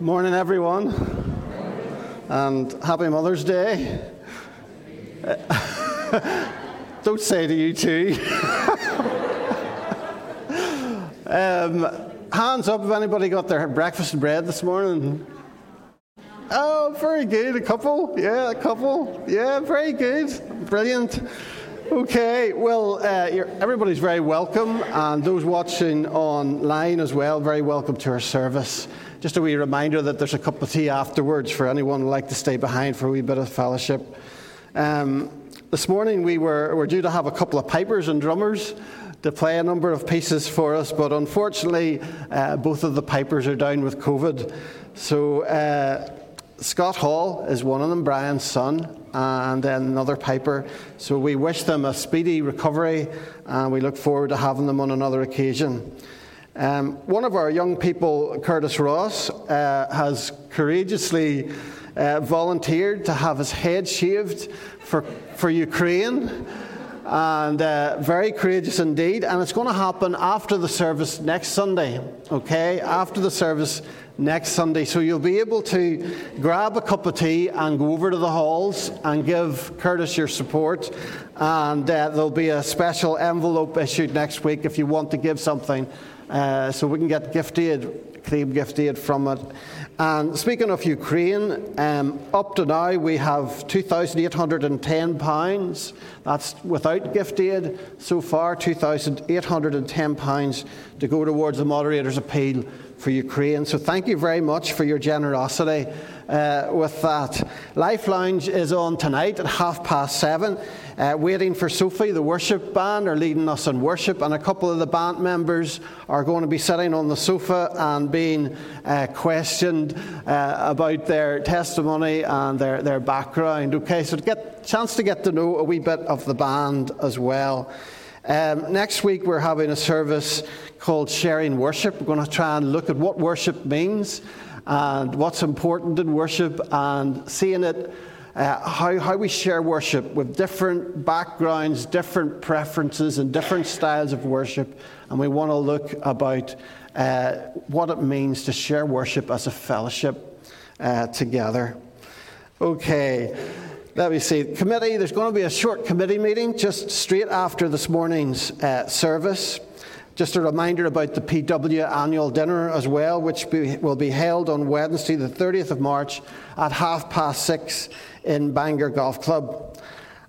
Morning, everyone, and happy Mother's Day. Don't say to you too. um, hands up if anybody got their breakfast and bread this morning. Oh, very good. A couple. Yeah, a couple. Yeah, very good. Brilliant. Okay, well, uh, everybody's very welcome, and those watching online as well, very welcome to our service. Just a wee reminder that there's a cup of tea afterwards for anyone who'd like to stay behind for a wee bit of fellowship. Um, this morning we were, were due to have a couple of pipers and drummers to play a number of pieces for us, but unfortunately, uh, both of the pipers are down with COVID. So, uh, Scott Hall is one of them, Brian's son, and then another piper. So, we wish them a speedy recovery, and we look forward to having them on another occasion. Um, one of our young people, Curtis Ross, uh, has courageously uh, volunteered to have his head shaved for, for Ukraine. And uh, very courageous indeed. And it's going to happen after the service next Sunday, okay? After the service next Sunday. So you'll be able to grab a cup of tea and go over to the halls and give Curtis your support. And uh, there'll be a special envelope issued next week if you want to give something uh, so we can get gift aid, claim gift aid from it. And speaking of Ukraine, um, up to now we have £2,810. That's without gift aid so far, £2,810 to go towards the moderator's appeal for Ukraine. So thank you very much for your generosity uh, with that. Life Lounge is on tonight at half past seven. Uh, waiting for Sophie, the worship band are leading us in worship, and a couple of the band members are going to be sitting on the sofa and being uh, questioned uh, about their testimony and their, their background. Okay, so get chance to get to know a wee bit of the band as well. Um, next week, we're having a service called Sharing Worship. We're going to try and look at what worship means and what's important in worship and seeing it uh, how, how we share worship with different backgrounds, different preferences, and different styles of worship. And we want to look about uh, what it means to share worship as a fellowship uh, together. Okay, let me see. Committee, there's going to be a short committee meeting just straight after this morning's uh, service. Just a reminder about the PW annual dinner as well, which be, will be held on Wednesday, the 30th of March at half past six in Bangor Golf Club.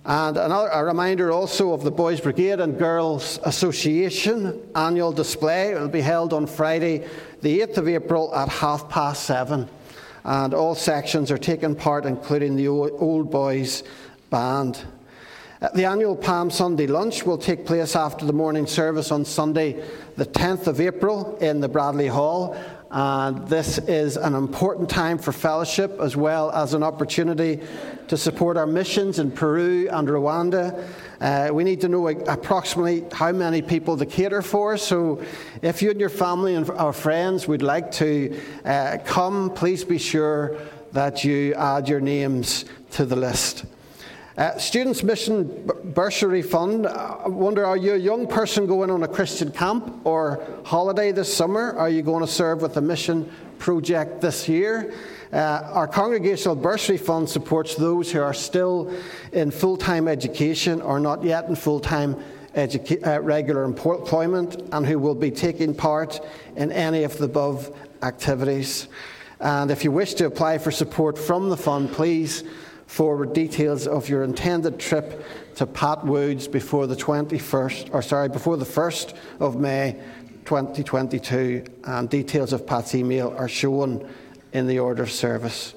And another, a reminder also of the Boys Brigade and Girls Association annual display. It will be held on Friday, the 8th of April at half past seven. And all sections are taking part, including the Old Boys Band. The annual Palm Sunday lunch will take place after the morning service on Sunday, the 10th of April, in the Bradley Hall. And this is an important time for fellowship as well as an opportunity to support our missions in Peru and Rwanda. Uh, we need to know approximately how many people to cater for. So, if you and your family and our friends would like to uh, come, please be sure that you add your names to the list. Uh, Students Mission Bursary Fund. I wonder, are you a young person going on a Christian camp or holiday this summer? Are you going to serve with a mission project this year? Uh, our Congregational Bursary Fund supports those who are still in full time education or not yet in full time educa- uh, regular employment and who will be taking part in any of the above activities. And if you wish to apply for support from the fund, please forward details of your intended trip to Pat Woods before the 21st, or sorry, before the 1st of May 2022, and details of Pat's email are shown in the order of service.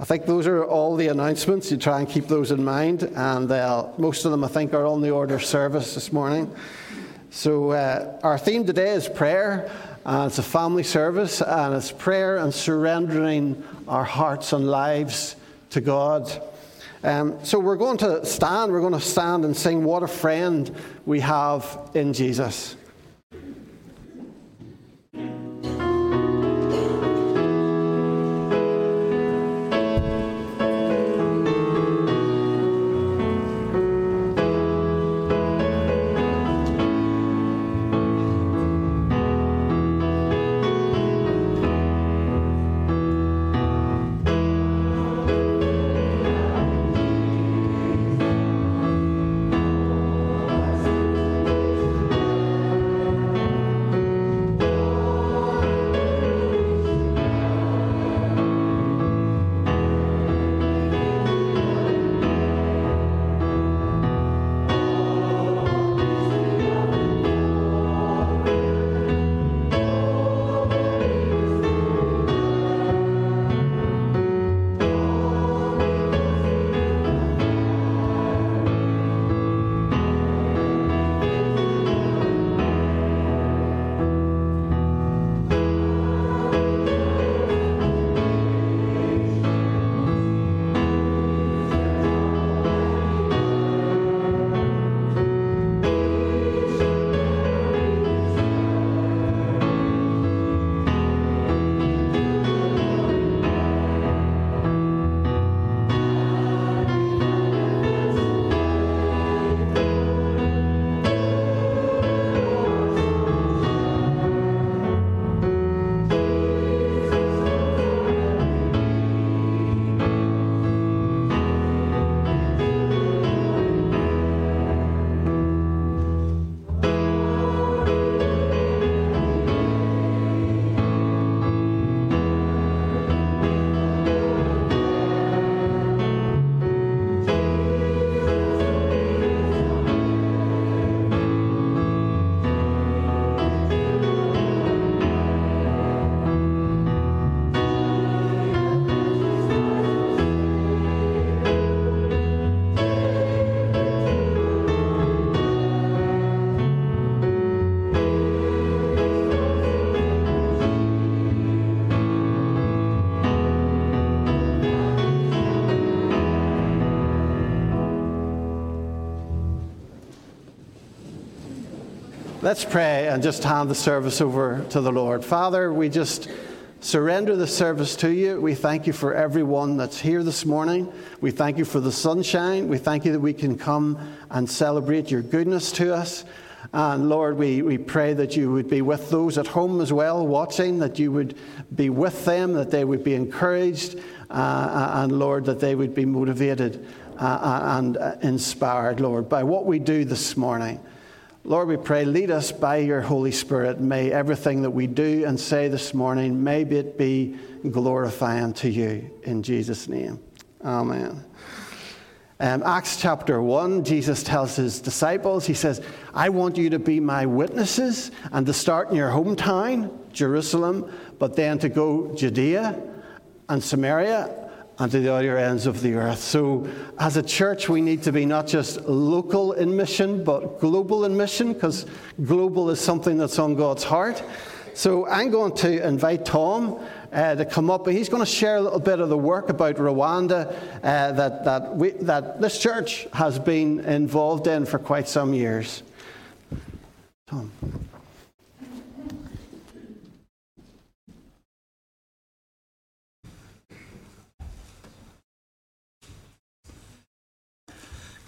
I think those are all the announcements. You try and keep those in mind, and uh, most of them I think are on the order of service this morning. So, uh, our theme today is prayer, and it's a family service, and it's prayer and surrendering our hearts and lives to God. Um, so we're going to stand, we're going to stand and sing, What a Friend We Have in Jesus. Let's pray and just hand the service over to the Lord. Father, we just surrender the service to you. We thank you for everyone that's here this morning. We thank you for the sunshine. We thank you that we can come and celebrate your goodness to us. And Lord, we, we pray that you would be with those at home as well, watching, that you would be with them, that they would be encouraged, uh, and Lord, that they would be motivated uh, uh and uh, inspired, Lord, by what we do this morning. Lord, we pray, lead us by your Holy Spirit. May everything that we do and say this morning, may it be glorifying to you. In Jesus' name. Amen. Um, Acts chapter 1, Jesus tells his disciples, He says, I want you to be my witnesses and to start in your hometown, Jerusalem, but then to go Judea and Samaria and to the other ends of the earth. So, as a church, we need to be not just local in mission, but global in mission, because global is something that's on God's heart. So, I'm going to invite Tom uh, to come up, and he's going to share a little bit of the work about Rwanda uh, that, that, we, that this church has been involved in for quite some years. Tom.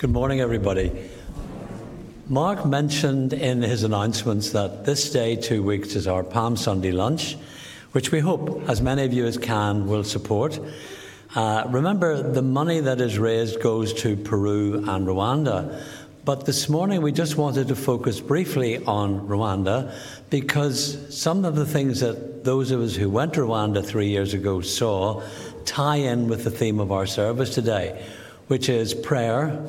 Good morning, everybody. Mark mentioned in his announcements that this day, two weeks, is our Palm Sunday lunch, which we hope as many of you as can will support. Uh, remember, the money that is raised goes to Peru and Rwanda. But this morning we just wanted to focus briefly on Rwanda because some of the things that those of us who went to Rwanda three years ago saw tie in with the theme of our service today, which is prayer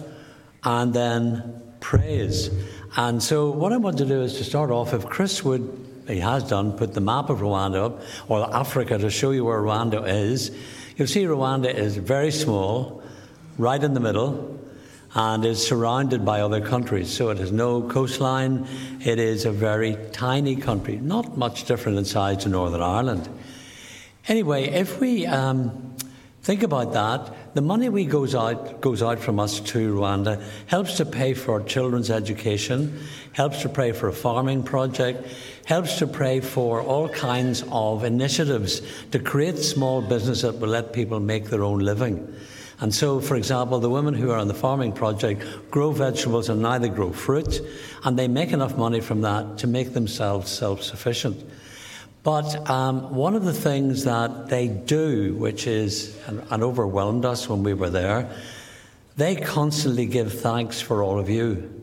and then praise. And so, what I want to do is to start off, if Chris would, he has done, put the map of Rwanda up, or Africa to show you where Rwanda is. You'll see Rwanda is very small, right in the middle, and is surrounded by other countries. So it has no coastline. It is a very tiny country, not much different in size to Northern Ireland. Anyway, if we um, think about that, the money we goes out goes out from us to Rwanda helps to pay for children's education, helps to pay for a farming project, helps to pay for all kinds of initiatives to create small business that will let people make their own living. And so, for example, the women who are on the farming project grow vegetables and now they grow fruit, and they make enough money from that to make themselves self sufficient. But um, one of the things that they do, which is, and, and overwhelmed us when we were there, they constantly give thanks for all of you.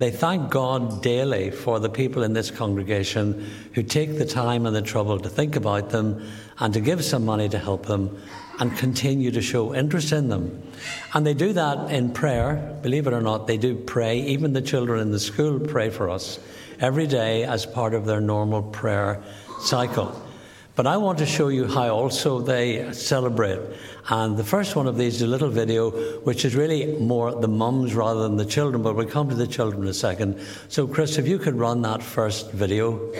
They thank God daily for the people in this congregation who take the time and the trouble to think about them and to give some money to help them and continue to show interest in them. And they do that in prayer. Believe it or not, they do pray. Even the children in the school pray for us every day as part of their normal prayer cycle. But I want to show you how also they celebrate. And the first one of these is a little video, which is really more the mums rather than the children, but we'll come to the children in a second. So, Chris, if you could run that first video.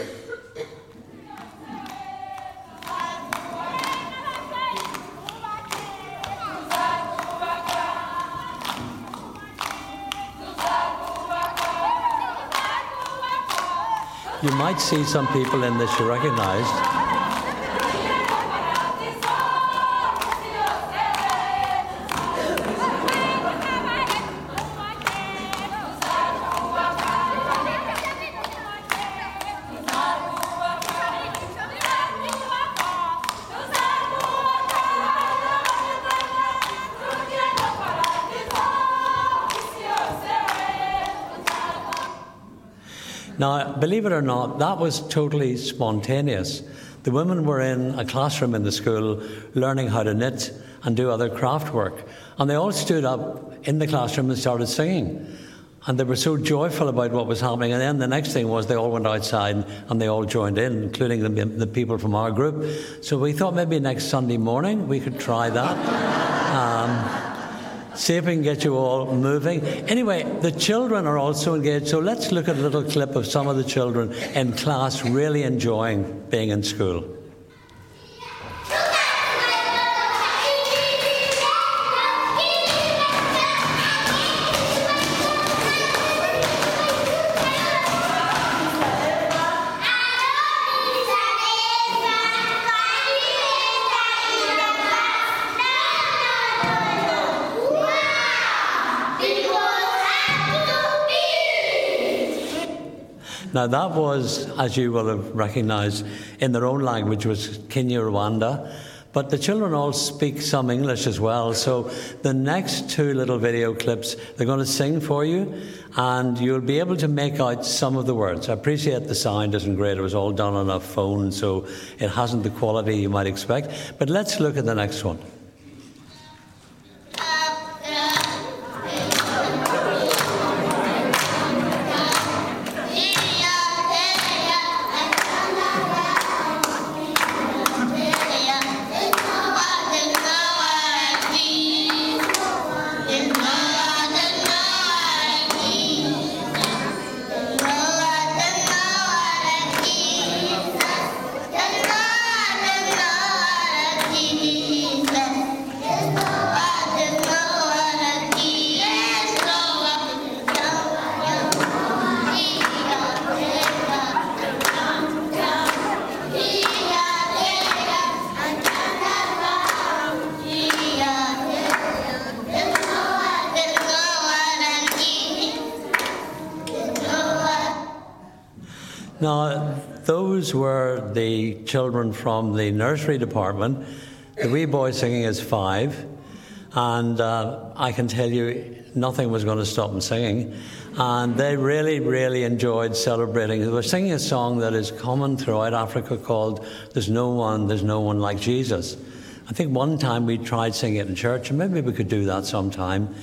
You might see some people in this you recognise. Believe it or not, that was totally spontaneous. The women were in a classroom in the school learning how to knit and do other craft work. And they all stood up in the classroom and started singing. And they were so joyful about what was happening. And then the next thing was they all went outside and they all joined in, including the, the people from our group. So we thought maybe next Sunday morning we could try that. Um, see if we can get you all moving. Anyway, the children are also engaged, so let's look at a little clip of some of the children in class really enjoying being in school. Now, that was, as you will have recognised, in their own language, was Kinyarwanda. But the children all speak some English as well. So the next two little video clips, they're going to sing for you, and you'll be able to make out some of the words. I appreciate the sound isn't great. It was all done on a phone, so it hasn't the quality you might expect. But let's look at the next one. From the nursery department. The wee boy singing is five, and uh, I can tell you nothing was going to stop them singing. And they really, really enjoyed celebrating. They were singing a song that is common throughout Africa called There's No One, There's No One Like Jesus. I think one time we tried singing it in church, and maybe we could do that sometime.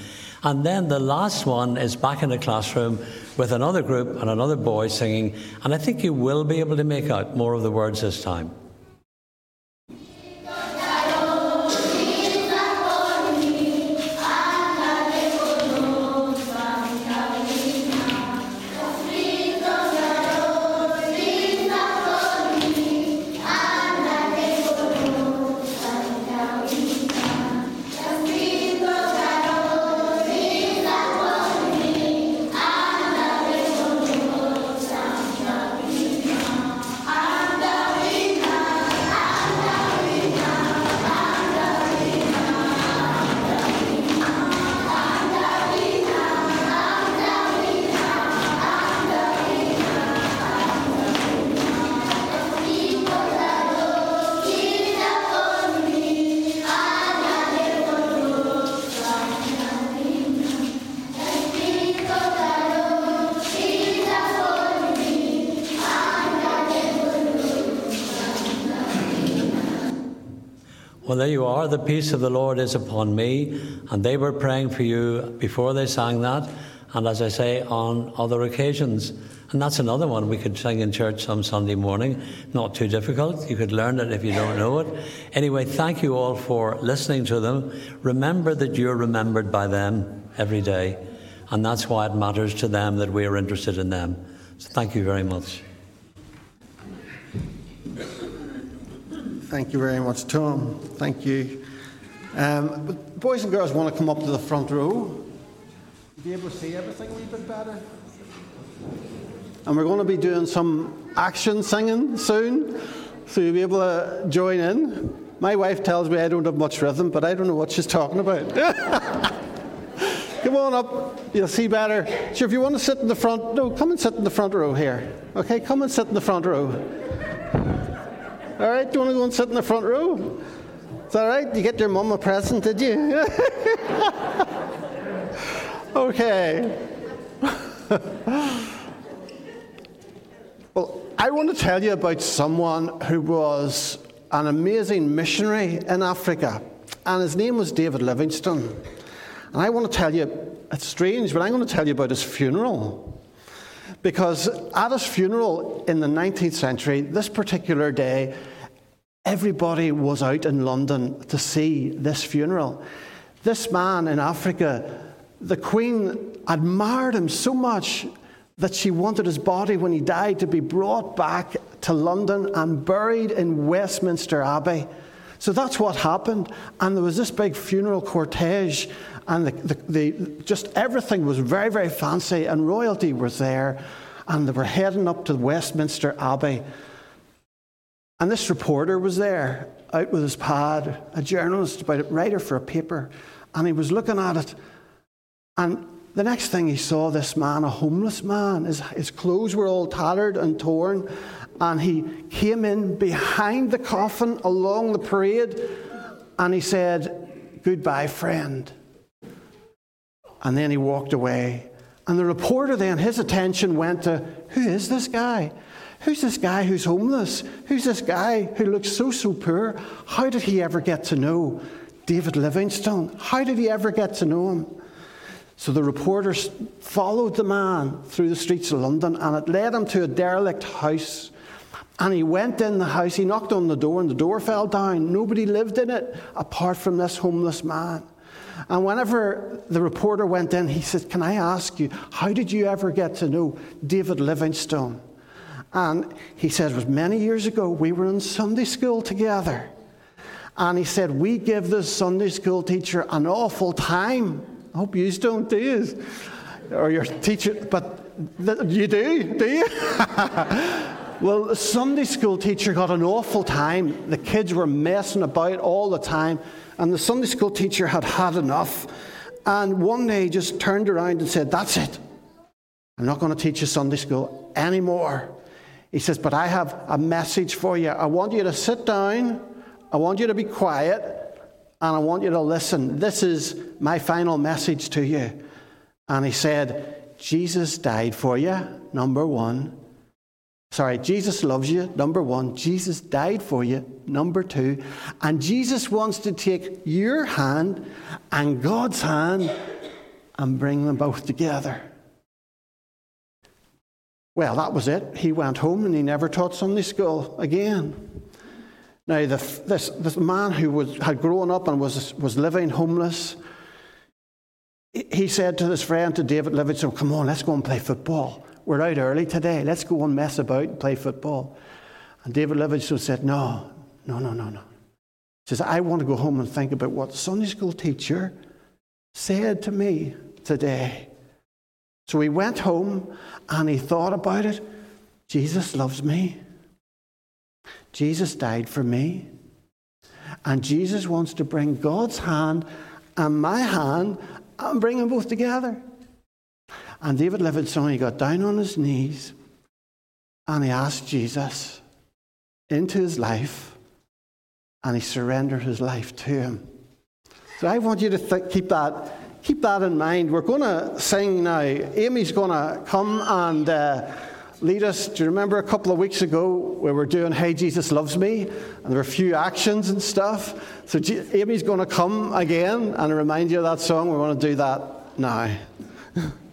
And then the last one is back in the classroom with another group and another boy singing. And I think you will be able to make out more of the words this time. Are. The peace of the Lord is upon me. And they were praying for you before they sang that. And as I say, on other occasions. And that's another one we could sing in church some Sunday morning. Not too difficult. You could learn it if you don't know it. Anyway, thank you all for listening to them. Remember that you're remembered by them every day. And that's why it matters to them that we are interested in them. So thank you very much. Thank you very much, Tom. Thank you. Um, boys and girls want to come up to the front row. Be able to see everything a wee bit better. And we're going to be doing some action singing soon, so you'll be able to join in. My wife tells me I don't have much rhythm, but I don't know what she's talking about. come on up, you'll see better. Sure, if you want to sit in the front, no, come and sit in the front row here. Okay, come and sit in the front row. All right, do you want to go and sit in the front row? That all right? You get your mum a present, did you? okay. well, I want to tell you about someone who was an amazing missionary in Africa, and his name was David Livingstone. And I want to tell you, it's strange, but I'm going to tell you about his funeral. Because at his funeral in the 19th century, this particular day, everybody was out in London to see this funeral. This man in Africa, the Queen admired him so much that she wanted his body when he died to be brought back to London and buried in Westminster Abbey. So that's what happened. And there was this big funeral cortege, and the, the, the, just everything was very, very fancy, and royalty was there, and they were heading up to Westminster Abbey. And this reporter was there, out with his pad, a journalist, about a writer for a paper, and he was looking at it. And The next thing he saw this man, a homeless man, his, his clothes were all tattered and torn, and he came in behind the coffin along the parade and he said, Goodbye, friend. And then he walked away. And the reporter then, his attention went to, Who is this guy? Who's this guy who's homeless? Who's this guy who looks so, so poor? How did he ever get to know David Livingstone? How did he ever get to know him? So the reporters followed the man through the streets of London and it led him to a derelict house. And he went in the house, he knocked on the door, and the door fell down. Nobody lived in it apart from this homeless man. And whenever the reporter went in, he said, Can I ask you, how did you ever get to know David Livingstone? And he said, It was many years ago. We were in Sunday school together. And he said, We give this Sunday school teacher an awful time. I hope you don't, do you? Or your teacher, but you do, do you? well, the Sunday school teacher got an awful time. The kids were messing about all the time, and the Sunday school teacher had had enough. And one day just turned around and said, That's it. I'm not going to teach you Sunday school anymore. He says, But I have a message for you. I want you to sit down, I want you to be quiet, and I want you to listen. This is my final message to you. And he said, Jesus died for you, number one. Sorry, Jesus loves you, number one. Jesus died for you, number two. And Jesus wants to take your hand and God's hand and bring them both together. Well, that was it. He went home and he never taught Sunday school again. Now, the, this, this man who was, had grown up and was, was living homeless, he said to his friend, to David Livingstone, Come on, let's go and play football. We're out early today. Let's go and mess about and play football. And David Livingstone said, No, no, no, no, no. He says, I want to go home and think about what Sunday school teacher said to me today. So he went home and he thought about it. Jesus loves me. Jesus died for me. And Jesus wants to bring God's hand and my hand and bring them both together. And David Livingstone, he got down on his knees and he asked Jesus into his life and he surrendered his life to him. So I want you to th- keep that keep that in mind. We're going to sing now. Amy's going to come and uh, lead us. Do you remember a couple of weeks ago we were doing Hey Jesus Loves Me? And there were a few actions and stuff. So Amy's going to come again and remind you of that song. We want to do that now.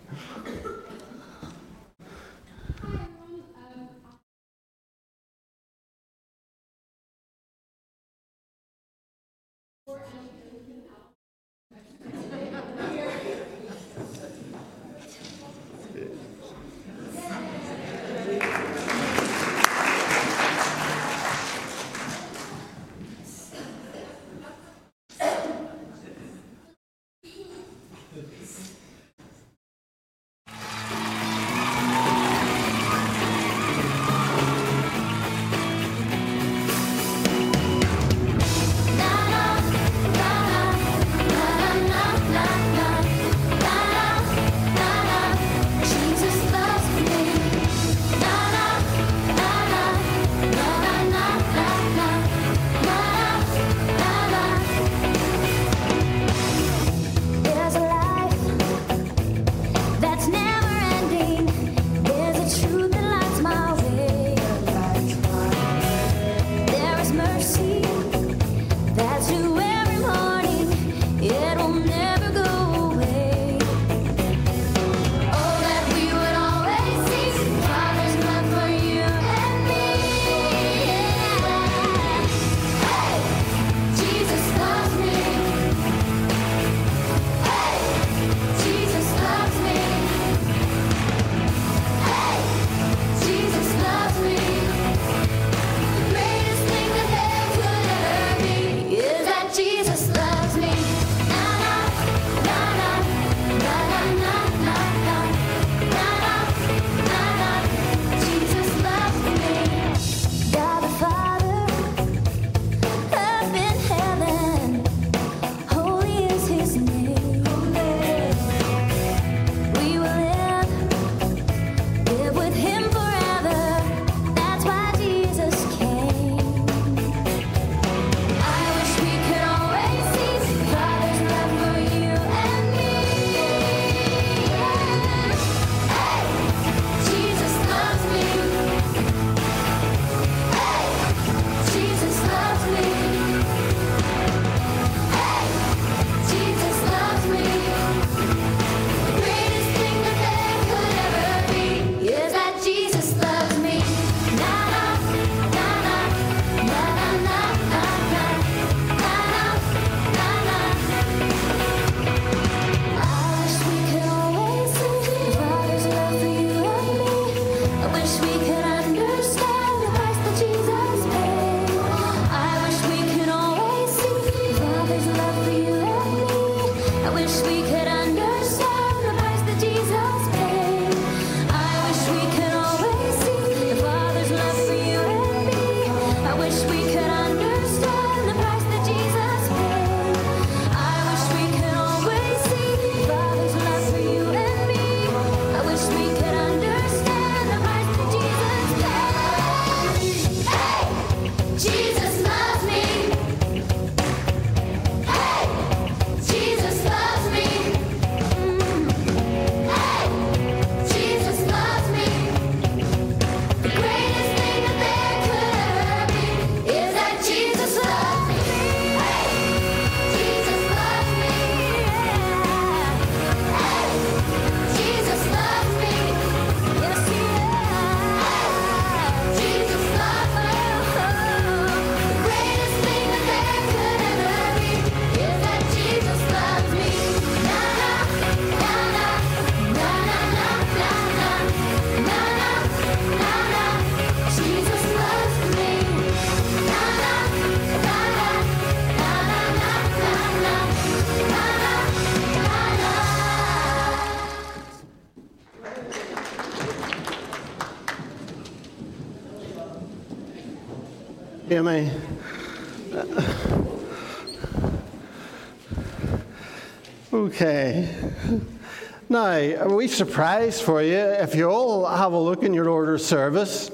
Wee surprise for you if you all have a look in your order of service.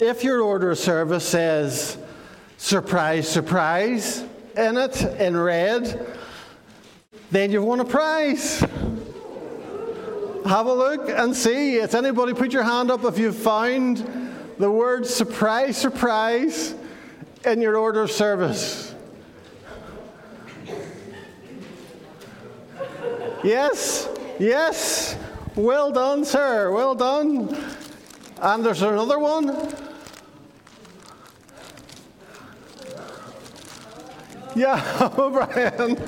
If your order of service says surprise, surprise in it in red, then you've won a prize. Have a look and see. Has anybody put your hand up if you've found the word surprise, surprise in your order of service? Yes, yes. Well done, sir. Well done. And there's another one. Yeah, oh, Brian.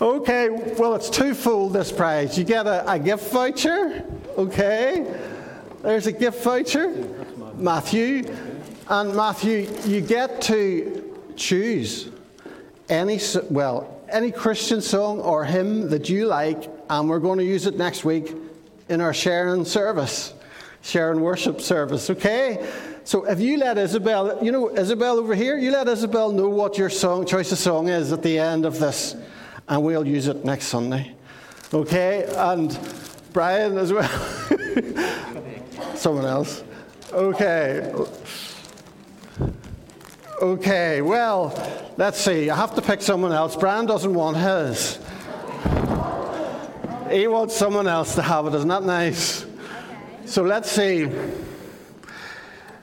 Okay, well, it's twofold this prize. You get a, a gift voucher, okay? There's a gift voucher, Matthew. And Matthew, you get to choose any, well, any Christian song or hymn that you like, and we're going to use it next week in our sharing service, sharing worship service, okay? So if you let Isabel, you know, Isabel over here, you let Isabel know what your song, choice of song is at the end of this, and we'll use it next Sunday. Okay? And Brian as well. Someone else. Okay. Okay, well, let's see. I have to pick someone else. Brian doesn't want his. He wants someone else to have it. Isn't that nice? So let's see.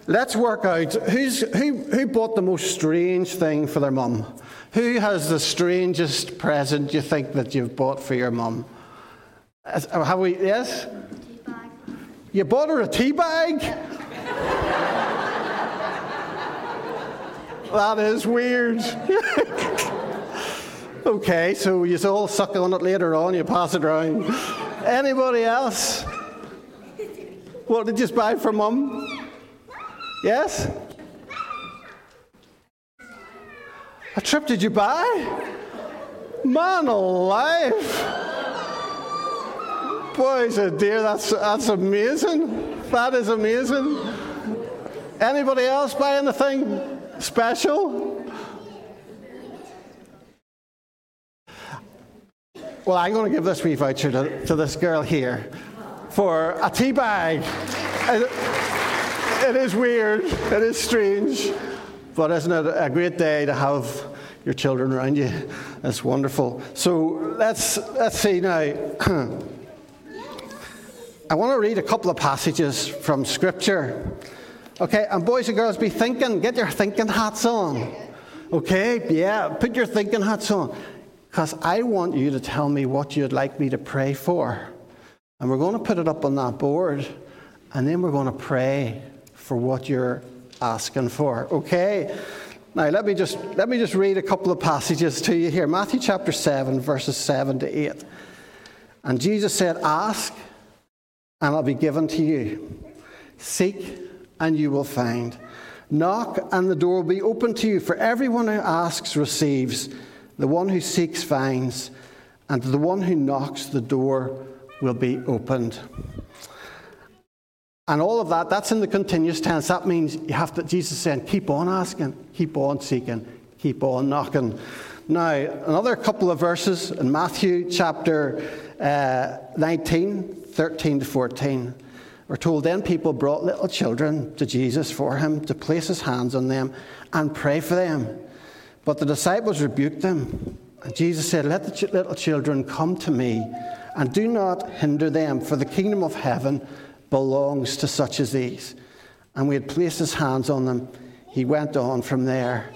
Let's work out who's, who, who bought the most strange thing for their mum? Who has the strangest present you think that you've bought for your mum? Oh, have we, yes? You bought her a tea bag? That is weird. okay, so you all suck on it later on, you pass it around. Anybody else? What did you buy for mum? Yes? A trip did you buy? Man alive! Boys and dear, that's, that's amazing. That is amazing. Anybody else buy anything special? Well, I'm going to give this wee voucher to, to this girl here for a tea bag. It, it is weird, it is strange, but isn't it a great day to have your children around you? That's wonderful. So let's, let's see now. I want to read a couple of passages from Scripture. Okay, and boys and girls, be thinking, get your thinking hats on. Okay, yeah, put your thinking hats on. Because I want you to tell me what you'd like me to pray for. And we're going to put it up on that board, and then we're going to pray for what you're asking for. Okay? Now let me just let me just read a couple of passages to you here. Matthew chapter 7, verses 7 to 8. And Jesus said, Ask, and it'll be given to you. Seek, and you will find. Knock, and the door will be open to you. For everyone who asks receives, the one who seeks finds, and the one who knocks, the door will be opened. And all of that, that's in the continuous tense. That means you have to, Jesus saying, keep on asking, keep on seeking, keep on knocking. Now, another couple of verses in Matthew chapter uh, 19, 13 to 14. We're told then people brought little children to Jesus for him to place his hands on them and pray for them. But the disciples rebuked them. And Jesus said, Let the ch- little children come to me and do not hinder them, for the kingdom of heaven belongs to such as these. And we had placed his hands on them. He went on from there.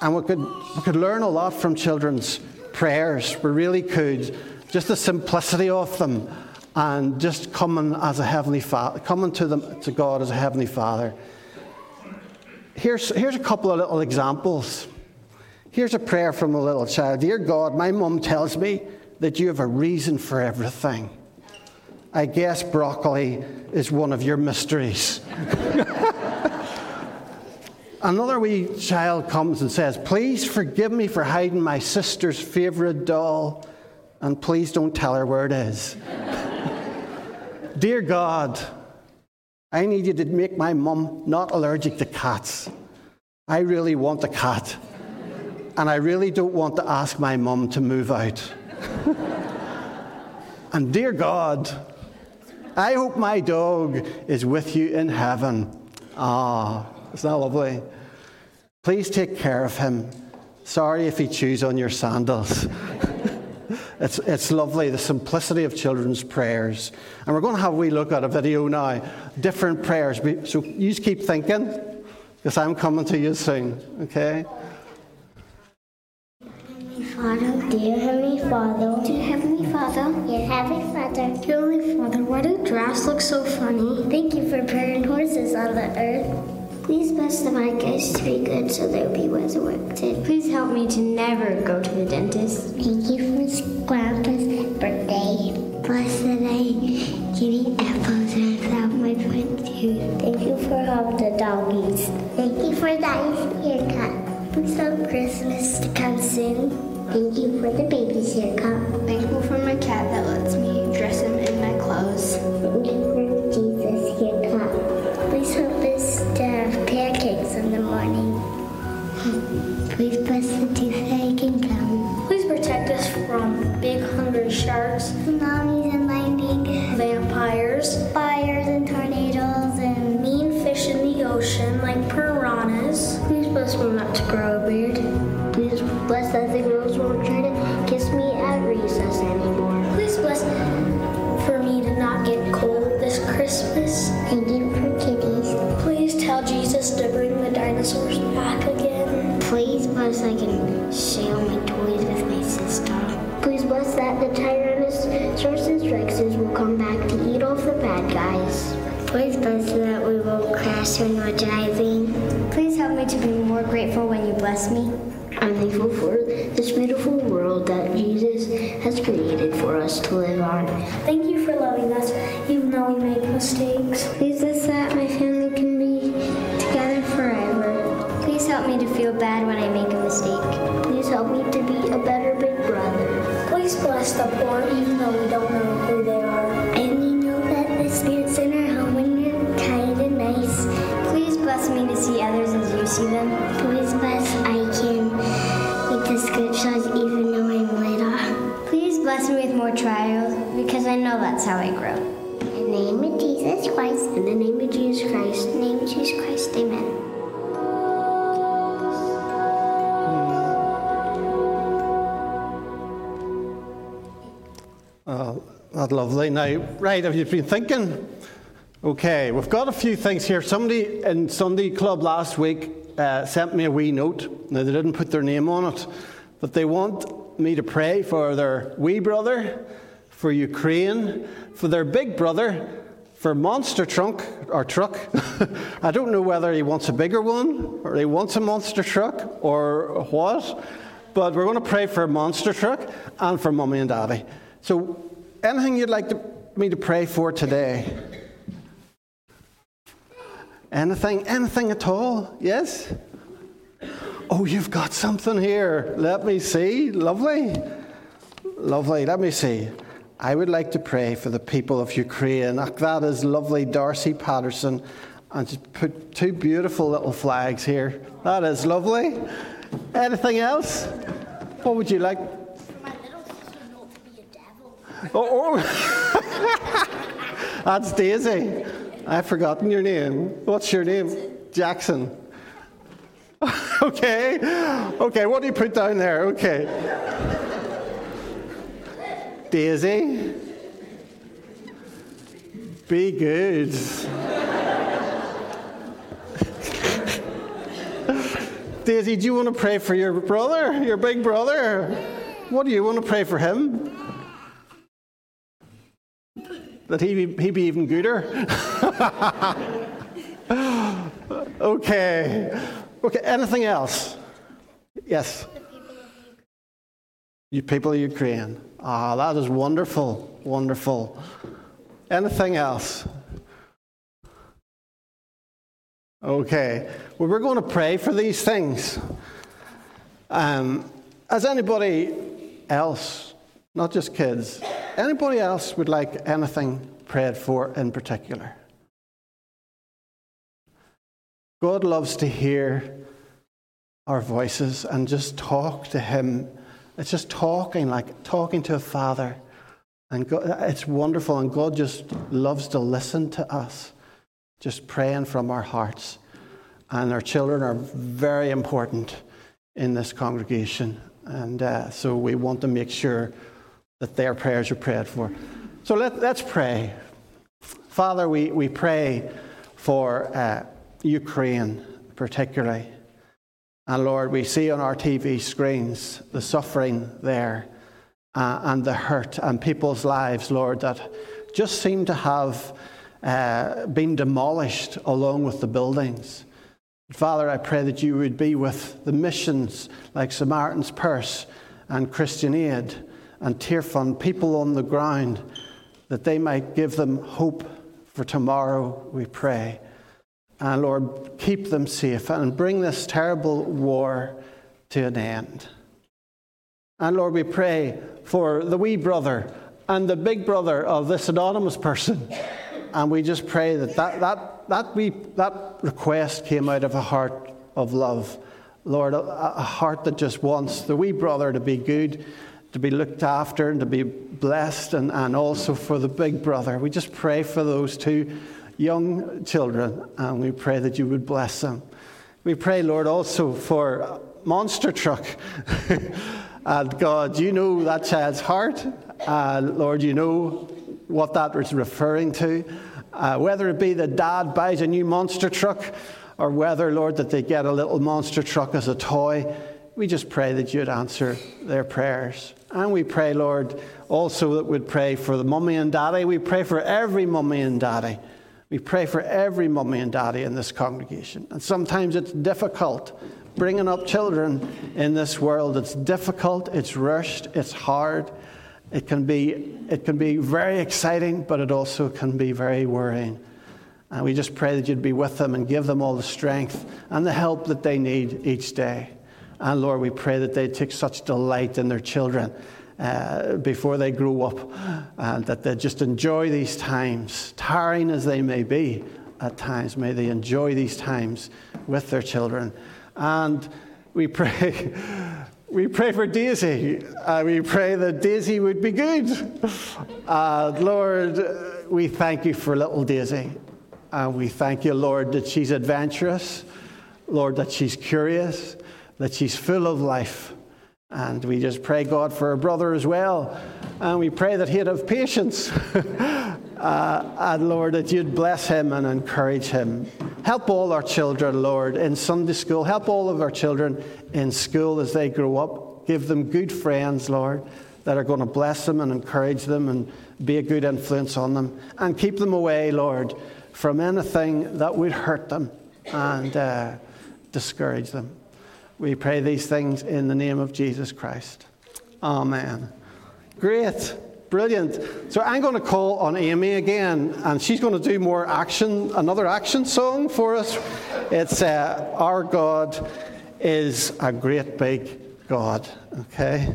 And we could, we could learn a lot from children's prayers. We really could. Just the simplicity of them and just coming as a heavenly father, coming to them to God as a heavenly father. Here's, here's a couple of little examples. Here's a prayer from a little child. Dear God, my mum tells me that you have a reason for everything. I guess broccoli is one of your mysteries. Another wee child comes and says, Please forgive me for hiding my sister's favourite doll, and please don't tell her where it is. Dear God, I need you to make my mum not allergic to cats. I really want a cat. And I really don't want to ask my mum to move out. and dear God, I hope my dog is with you in heaven. Ah, isn't that lovely? Please take care of him. Sorry if he chews on your sandals. it's, it's lovely, the simplicity of children's prayers. And we're going to have a wee look at a video now, different prayers. So you just keep thinking, because I'm coming to you soon, okay? Heavenly Father, dear Heavenly Father, dear Heavenly Father, dear Heavenly Father, dear Heavenly Father, why do giraffes look so funny? Thank you for putting horses on the earth. Please bless the guys to be good so they'll be resurrected. Please help me to never go to the dentist. Thank you for Grandpa's birthday. Bless the day. Give me apples and help my friend too. Thank you for helping the doggies. Thank you for that haircut. Please help Christmas to come soon. Thank you for the baby's haircut. Thankful for my cat that lets me dress him in my clothes. Please bless the toothache and come. Please protect us from big hungry sharks, tsunamis and lightning, vampires, fires and tornadoes, and mean fish in the ocean like piranhas. Please bless me not to grow a beard. Please bless that the girls won't try to kiss me at recess anymore. Please bless for me to not get cold this Christmas. Thank you for kitties. Please tell Jesus to bring the dinosaurs back. Bless I can share my toys with my sister. Please bless that the Tyrannosaurus Rexes will come back to eat off the bad guys. Please bless that we won't crash when we're driving. Please help me to be more grateful when you bless me. I'm thankful for this beautiful world that Jesus has created for us to live on. Thank you for loving us, even though we make mistakes. Please bless that my family can be together forever. Please help me to feel bad when I mistake. Please help me to be a better big brother. Please bless the poor, even though we don't know who they are. And we know that the Spirit's in our home when you're kind and nice. Please bless me to see others as you see them. Please bless I can read the scriptures even though I'm little. Please bless me with more trials because I know that's how I grow. In the name of Jesus Christ. In the name of Jesus Christ. In the name of Jesus Christ. Amen. Lovely. Now, right, have you been thinking? Okay, we've got a few things here. Somebody in Sunday Club last week uh, sent me a wee note. Now, they didn't put their name on it, but they want me to pray for their wee brother, for Ukraine, for their big brother, for Monster Trunk or Truck. I don't know whether he wants a bigger one or he wants a monster truck or what, but we're going to pray for Monster Truck and for Mummy and Daddy. So, anything you'd like to, me to pray for today? Anything, anything at all? Yes? Oh, you've got something here. Let me see. Lovely. Lovely. Let me see. I would like to pray for the people of Ukraine. That is lovely, Darcy Patterson. And just put two beautiful little flags here. That is lovely. Anything else? What would you like? Oh, oh. that's Daisy. I've forgotten your name. What's your name? Jackson. okay. Okay, what do you put down there? Okay. Daisy. Be good. Daisy, do you want to pray for your brother, your big brother? What do you want to pray for him? That he be, he be even gooder? okay. Okay, anything else? Yes. You people of Ukraine. Ah, that is wonderful, wonderful. Anything else? Okay. Well, we're going to pray for these things. Um, has anybody else, not just kids, anybody else would like anything prayed for in particular? God loves to hear our voices and just talk to Him. It's just talking, like talking to a father. And God, it's wonderful, and God just loves to listen to us, just praying from our hearts. And our children are very important in this congregation. And uh, so we want to make sure that their prayers are prayed for. So let, let's pray. Father, we, we pray for uh, Ukraine particularly. And Lord, we see on our TV screens the suffering there uh, and the hurt and people's lives, Lord, that just seem to have uh, been demolished along with the buildings. Father, I pray that you would be with the missions like Samaritan's Purse and Christian Aid and Tearfund, people on the ground, that they might give them hope for tomorrow, we pray. And Lord, keep them safe and bring this terrible war to an end. And Lord, we pray for the wee brother and the big brother of this anonymous person. And we just pray that that, that, that, we, that request came out of a heart of love. Lord, a, a heart that just wants the wee brother to be good, to be looked after, and to be blessed, and, and also for the big brother. We just pray for those two young children, and we pray that you would bless them. We pray, Lord, also for Monster Truck. and God, you know that child's heart. Uh, Lord, you know what that was referring to. Uh, whether it be that dad buys a new monster truck, or whether, Lord, that they get a little monster truck as a toy, we just pray that you'd answer their prayers. And we pray, Lord, also that we'd pray for the mummy and daddy. We pray for every mummy and daddy we pray for every mummy and daddy in this congregation. And sometimes it's difficult bringing up children in this world. It's difficult, it's rushed, it's hard. It can be, it can be very exciting, but it also can be very worrying. And we just pray that you'd be with them and give them all the strength and the help that they need each day. And Lord, we pray that they take such delight in their children uh, before they grow up, and that they just enjoy these times, tiring as they may be at times. May they enjoy these times with their children. And we pray. We pray for Daisy. Uh, we pray that Daisy would be good. Uh, Lord, we thank you for little Daisy. And we thank you, Lord, that she's adventurous. Lord, that she's curious, that she's full of life. And we just pray, God, for her brother as well. And we pray that he'd have patience. uh, and Lord, that you'd bless him and encourage him. Help all our children, Lord, in Sunday school. Help all of our children in school as they grow up. Give them good friends, Lord, that are going to bless them and encourage them and be a good influence on them. And keep them away, Lord, from anything that would hurt them and uh, discourage them. We pray these things in the name of Jesus Christ. Amen. Great. Brilliant. So I'm going to call on Amy again, and she's going to do more action, another action song for us. It's uh, Our God is a Great Big God. Okay?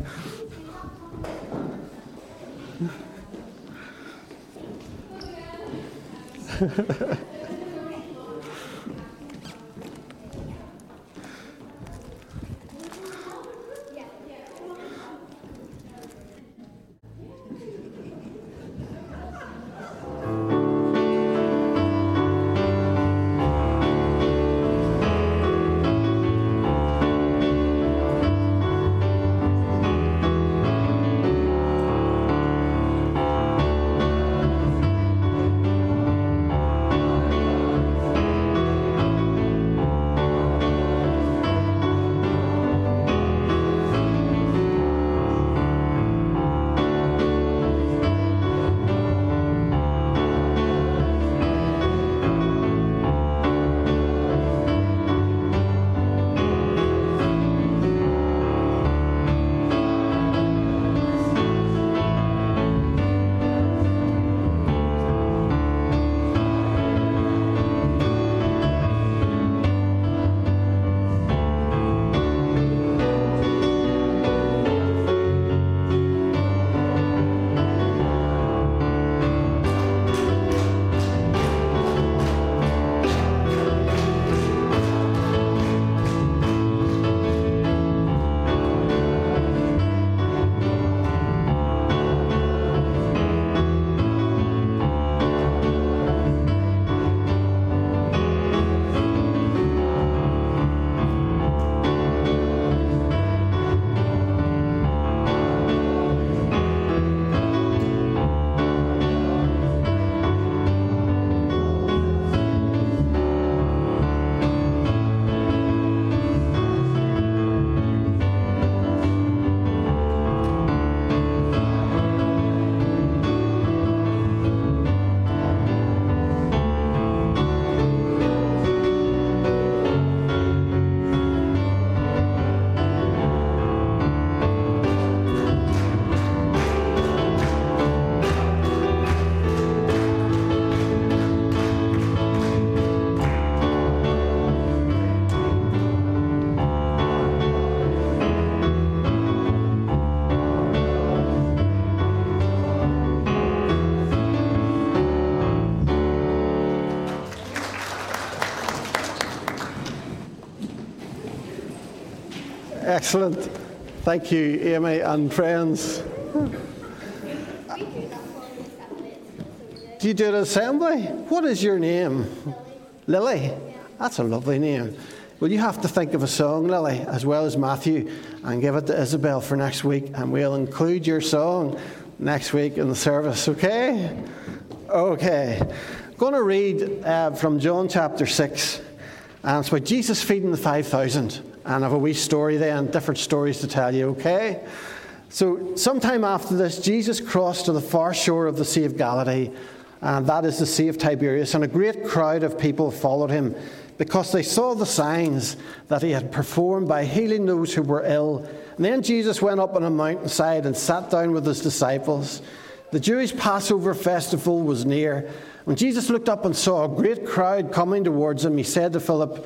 Excellent. Thank you, Amy and friends. Do you do at assembly? What is your name? Lily. That's a lovely name. Well, you have to think of a song, Lily, as well as Matthew, and give it to Isabel for next week, and we'll include your song next week in the service, okay? Okay. I'm going to read uh, from John chapter 6, and it's about Jesus feeding the 5,000. And have a wee story then, different stories to tell you, okay? So, sometime after this, Jesus crossed to the far shore of the Sea of Galilee and that is the Sea of Tiberias. And a great crowd of people followed him because they saw the signs that he had performed by healing those who were ill. And then Jesus went up on a mountainside and sat down with his disciples. The Jewish Passover festival was near. When Jesus looked up and saw a great crowd coming towards him, he said to Philip,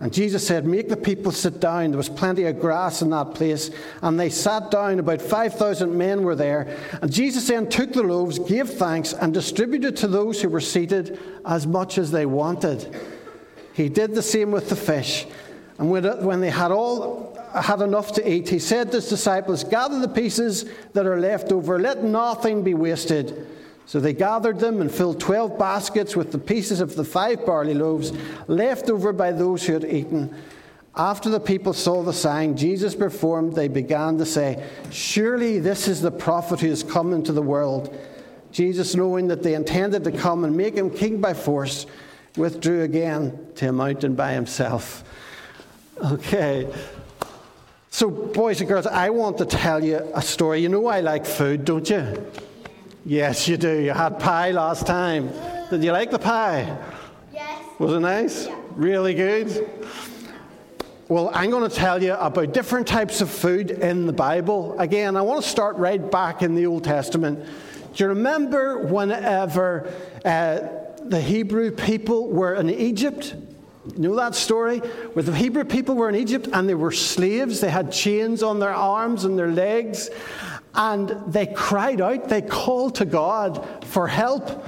And Jesus said, Make the people sit down. There was plenty of grass in that place. And they sat down. About 5,000 men were there. And Jesus then took the loaves, gave thanks, and distributed to those who were seated as much as they wanted. He did the same with the fish. And when they had all had enough to eat, he said to his disciples, Gather the pieces that are left over, let nothing be wasted. So they gathered them and filled twelve baskets with the pieces of the five barley loaves left over by those who had eaten. After the people saw the sign Jesus performed, they began to say, Surely this is the prophet who has come into the world. Jesus, knowing that they intended to come and make him king by force, withdrew again to a mountain by himself. Okay. So, boys and girls, I want to tell you a story. You know I like food, don't you? Yes, you do. You had pie last time. Did you like the pie? Yes. Was it nice? Yeah. Really good? Well, I'm going to tell you about different types of food in the Bible. Again, I want to start right back in the Old Testament. Do you remember whenever uh, the Hebrew people were in Egypt? You know that story? Where the Hebrew people were in Egypt and they were slaves. They had chains on their arms and their legs. And they cried out, they called to God for help.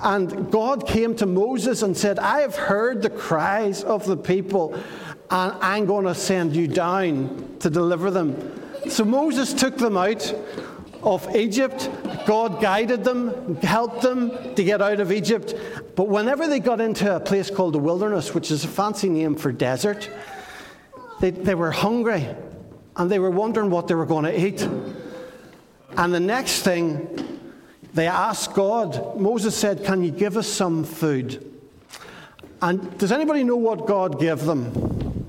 And God came to Moses and said, I have heard the cries of the people, and I'm going to send you down to deliver them. So Moses took them out of Egypt. God guided them, helped them to get out of Egypt. But whenever they got into a place called the wilderness, which is a fancy name for desert, they, they were hungry and they were wondering what they were going to eat. And the next thing, they asked God, Moses said, Can you give us some food? And does anybody know what God gave them?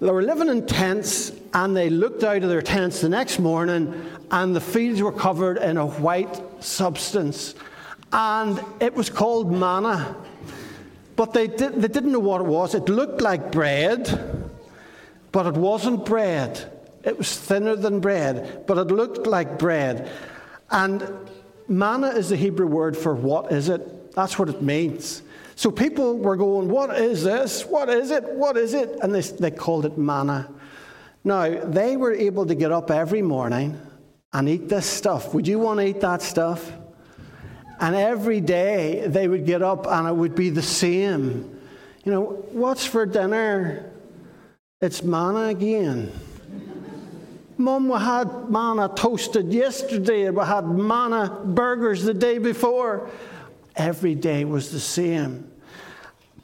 They were living in tents, and they looked out of their tents the next morning, and the fields were covered in a white substance. And it was called manna. But they, did, they didn't know what it was. It looked like bread, but it wasn't bread. It was thinner than bread, but it looked like bread. And manna is the Hebrew word for what is it? That's what it means. So people were going, What is this? What is it? What is it? And they, they called it manna. Now, they were able to get up every morning and eat this stuff. Would you want to eat that stuff? And every day they would get up and it would be the same. You know, what's for dinner? It's manna again. Mum, we had manna toasted yesterday, and we had manna burgers the day before. Every day was the same.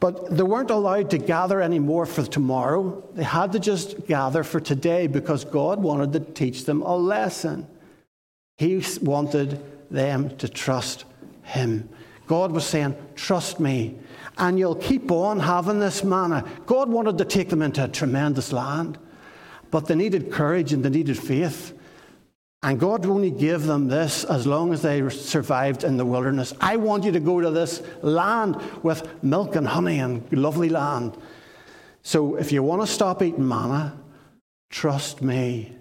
But they weren't allowed to gather anymore for tomorrow. They had to just gather for today because God wanted to teach them a lesson. He wanted them to trust Him. God was saying, Trust me, and you'll keep on having this manna. God wanted to take them into a tremendous land. But they needed courage and they needed faith. And God only gave them this as long as they survived in the wilderness. I want you to go to this land with milk and honey and lovely land. So if you want to stop eating manna, trust me.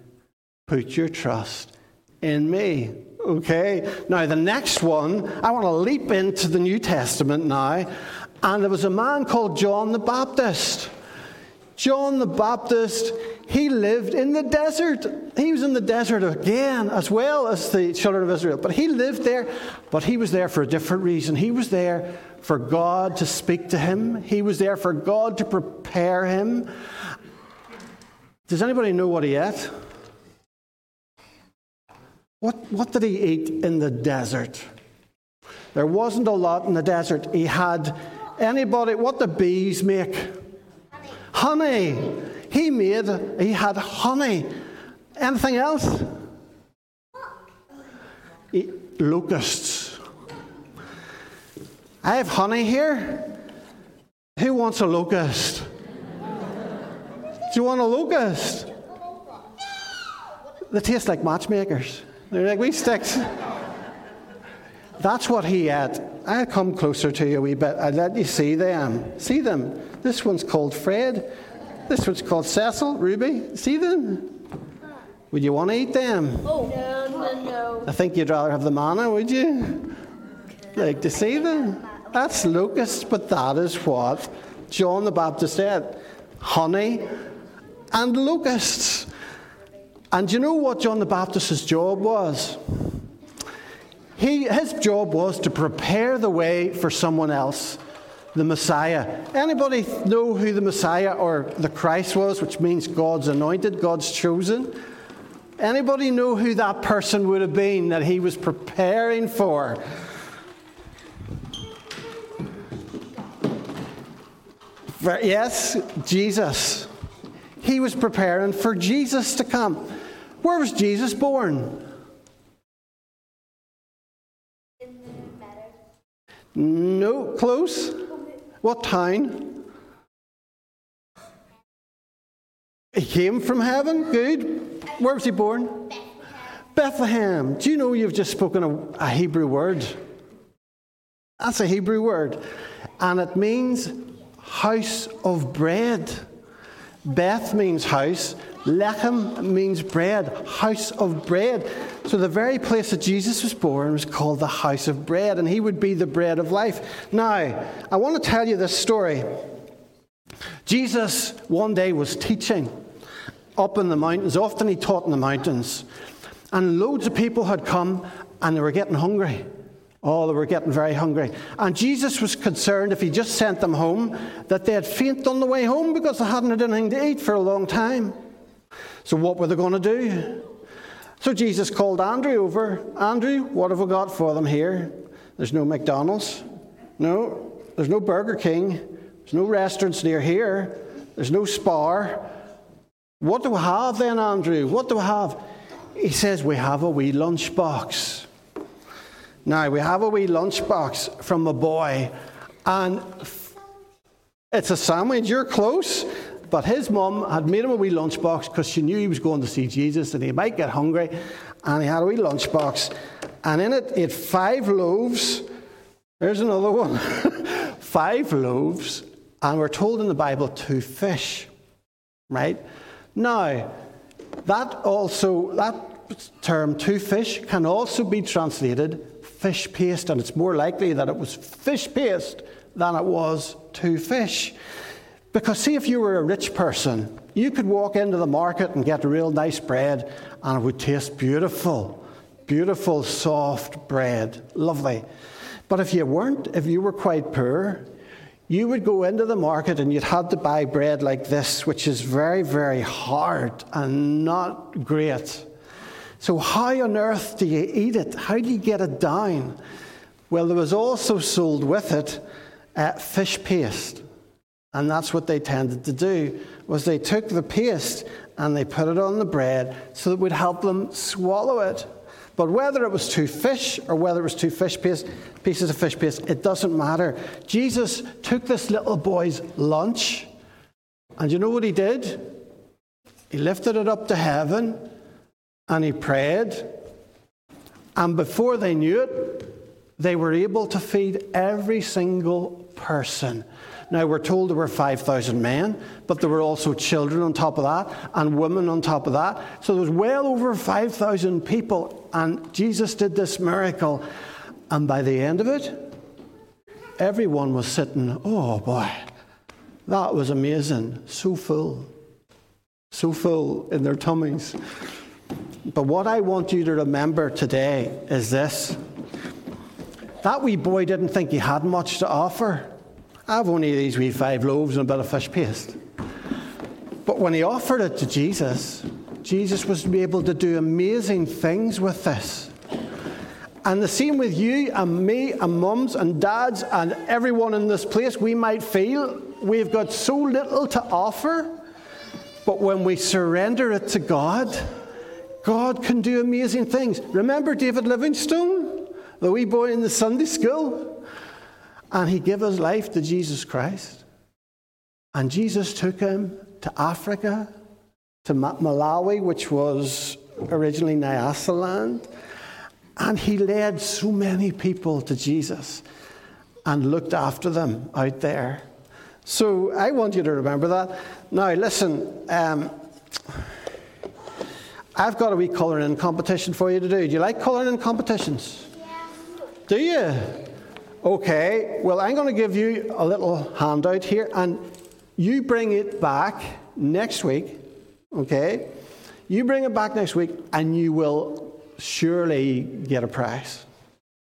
Put your trust in me. Okay? Now, the next one, I want to leap into the New Testament now. And there was a man called John the Baptist. John the Baptist, he lived in the desert. He was in the desert again, as well as the children of Israel. But he lived there, but he was there for a different reason. He was there for God to speak to him, he was there for God to prepare him. Does anybody know what he ate? What, what did he eat in the desert? There wasn't a lot in the desert. He had anybody, what the bees make? Honey. He made, he had honey. Anything else? Locusts. I have honey here. Who wants a locust? Do you want a locust? They taste like matchmakers. They're like wee sticks. That's what he had. I'll come closer to you a wee bit. I'll let you see them. See them. This one's called Fred. This one's called Cecil, Ruby. See them? Would you want to eat them? Oh, no, no, no. I think you'd rather have the manna, would you? Like to see them? That's locusts, but that is what John the Baptist said honey and locusts. And do you know what John the Baptist's job was? He, his job was to prepare the way for someone else, the Messiah. Anybody know who the Messiah or the Christ was, which means God's anointed, God's chosen? Anybody know who that person would have been that he was preparing for? Yes, Jesus. He was preparing for Jesus to come. Where was Jesus born? No, close. What town? He came from heaven. Good. Where was he born? Bethlehem. Do you know you've just spoken a, a Hebrew word? That's a Hebrew word. And it means house of bread. Beth means house, Lechem means bread, house of bread. So the very place that Jesus was born was called the house of bread, and he would be the bread of life. Now, I want to tell you this story. Jesus one day was teaching up in the mountains. Often he taught in the mountains. And loads of people had come and they were getting hungry. Oh, they were getting very hungry. And Jesus was concerned if he just sent them home that they'd faint on the way home because they hadn't had anything to eat for a long time. So, what were they going to do? So, Jesus called Andrew over. Andrew, what have we got for them here? There's no McDonald's. No, there's no Burger King. There's no restaurants near here. There's no Spar. What do we have then, Andrew? What do we have? He says, We have a wee lunchbox. Now, we have a wee lunchbox from a boy, and it's a sandwich. You're close. But his mum had made him a wee lunchbox because she knew he was going to see Jesus and he might get hungry. And he had a wee lunchbox. And in it, he had five loaves. There's another one. five loaves. And we're told in the Bible, two fish. Right? Now, that also, that term, two fish, can also be translated fish paste, and it's more likely that it was fish paste than it was two fish. Because, see, if you were a rich person, you could walk into the market and get real nice bread, and it would taste beautiful. Beautiful, soft bread. Lovely. But if you weren't, if you were quite poor, you would go into the market and you'd have to buy bread like this, which is very, very hard and not great. So, how on earth do you eat it? How do you get it down? Well, there was also sold with it uh, fish paste. And that's what they tended to do, was they took the paste and they put it on the bread so that it would help them swallow it. But whether it was two fish or whether it was two fish paste, pieces of fish paste, it doesn't matter. Jesus took this little boy's lunch, and you know what he did? He lifted it up to heaven and he prayed. And before they knew it, they were able to feed every single person. Now, we're told there were 5,000 men, but there were also children on top of that and women on top of that. So there was well over 5,000 people, and Jesus did this miracle. And by the end of it, everyone was sitting, oh boy, that was amazing. So full. So full in their tummies. But what I want you to remember today is this that wee boy didn't think he had much to offer. I've only these wee five loaves and a bit of fish paste. But when he offered it to Jesus, Jesus was able to do amazing things with this. And the same with you and me and mums and dads and everyone in this place, we might feel we've got so little to offer, but when we surrender it to God, God can do amazing things. Remember David Livingstone, the wee boy in the Sunday school? And he gave his life to Jesus Christ. And Jesus took him to Africa, to Malawi, which was originally Nyasaland. And he led so many people to Jesus and looked after them out there. So I want you to remember that. Now, listen, um, I've got a wee colouring in competition for you to do. Do you like colouring in competitions? Yeah. Do you? Okay, well, I'm going to give you a little handout here, and you bring it back next week, okay? You bring it back next week, and you will surely get a prize,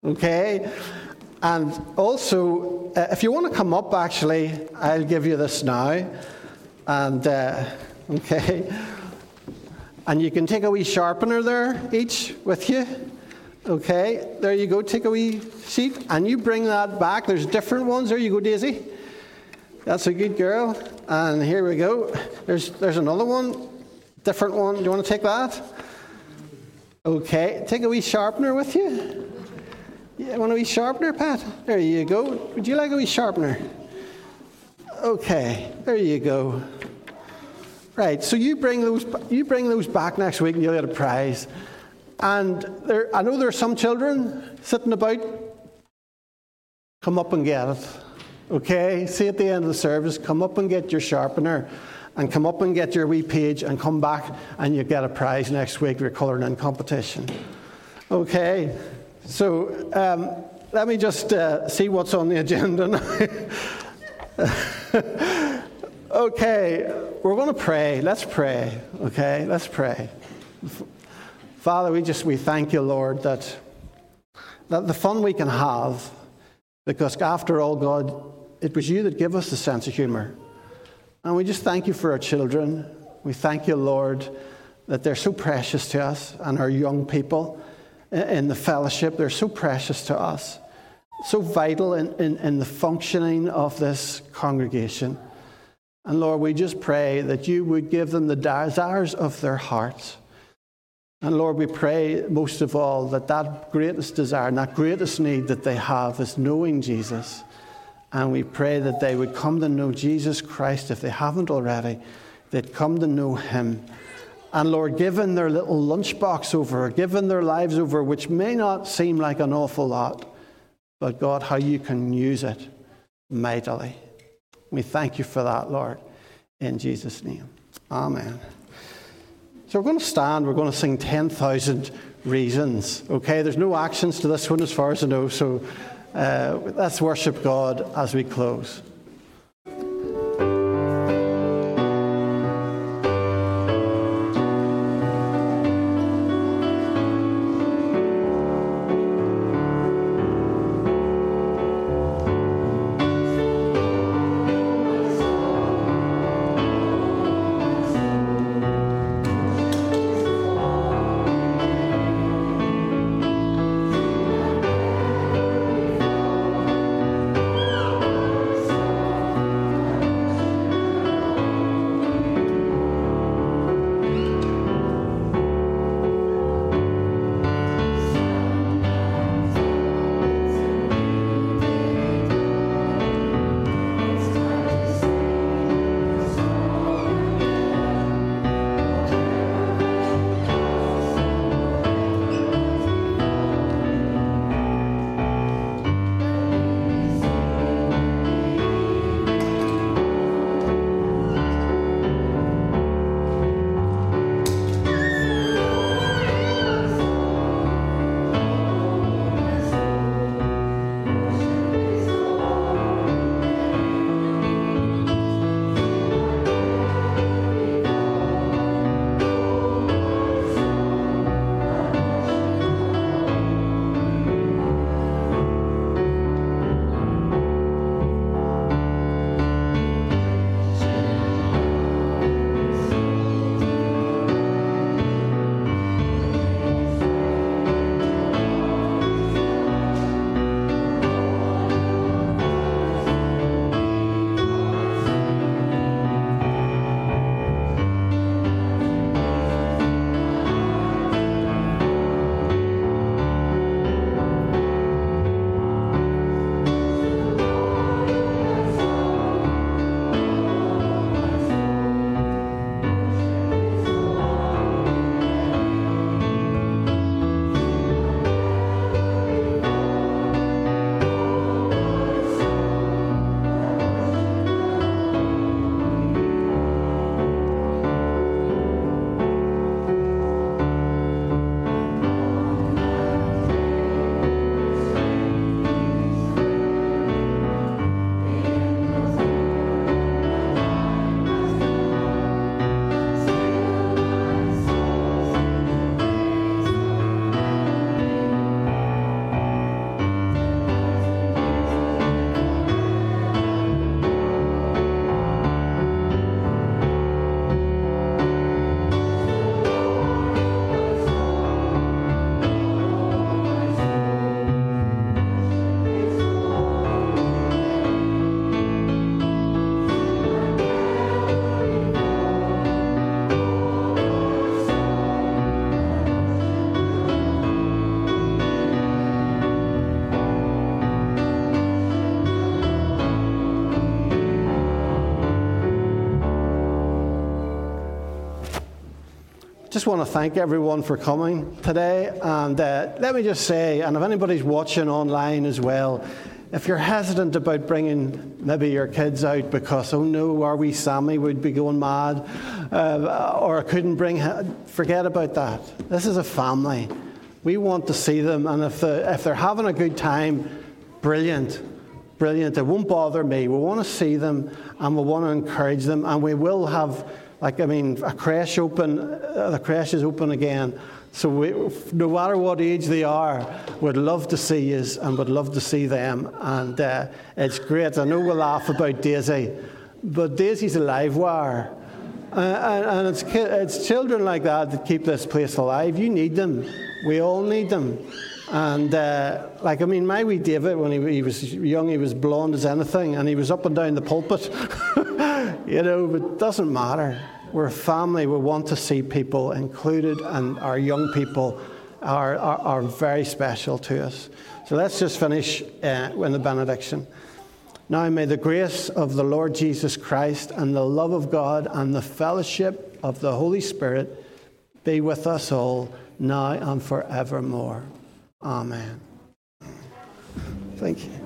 okay? And also, uh, if you want to come up, actually, I'll give you this now. And, uh, okay. And you can take a wee sharpener there, each with you. Okay, there you go. Take a wee sheet and you bring that back. There's different ones. There you go, Daisy. That's a good girl. And here we go. There's, there's another one, different one. Do you want to take that? Okay, take a wee sharpener with you. Yeah, want a wee sharpener, Pat? There you go. Would you like a wee sharpener? Okay, there you go. Right, so you bring those, you bring those back next week and you'll get a prize. And there, I know there are some children sitting about. Come up and get it. Okay? See at the end of the service, come up and get your sharpener and come up and get your wee page and come back and you get a prize next week for your colouring in competition. Okay? So um, let me just uh, see what's on the agenda now. Okay, we're going to pray. Let's pray. Okay, let's pray. Father, we just we thank you, Lord, that that the fun we can have, because after all, God, it was you that gave us the sense of humour, and we just thank you for our children. We thank you, Lord, that they're so precious to us, and our young people in the fellowship, they're so precious to us, so vital in, in, in the functioning of this congregation. And Lord, we just pray that you would give them the desires of their hearts. And Lord, we pray most of all that that greatest desire and that greatest need that they have is knowing Jesus. And we pray that they would come to know Jesus Christ if they haven't already. They'd come to know Him. And Lord, given their little lunchbox over, given their lives over, which may not seem like an awful lot, but God, how you can use it mightily. We thank you for that, Lord, in Jesus' name. Amen. So we're going to stand, we're going to sing 10,000 reasons. Okay, there's no actions to this one as far as I know, so uh, let's worship God as we close. Just want to thank everyone for coming today. And uh, let me just say, and if anybody's watching online as well, if you're hesitant about bringing maybe your kids out because, oh no, are we Sammy We'd be going mad, uh, or couldn't bring, forget about that. This is a family. We want to see them, and if, the, if they're having a good time, brilliant. Brilliant. It won't bother me. We want to see them and we want to encourage them, and we will have, like, I mean, a crèche open, uh, the crèche is open again so we, no matter what age they are, would love to see you and would love to see them. And uh, it's great. I know we laugh about Daisy, but Daisy's a live wire. Uh, and, and it's, it's children like that that keep this place alive. You need them. We all need them. And uh, like, I mean, my wee David, when he, he, was young, he was blonde as anything, and he was up and down the pulpit. you know, but it doesn't matter. We're a family. We want to see people included, and our young people are, are, are very special to us. So let's just finish uh, with the benediction. Now may the grace of the Lord Jesus Christ and the love of God and the fellowship of the Holy Spirit be with us all now and forevermore. Amen. Thank you.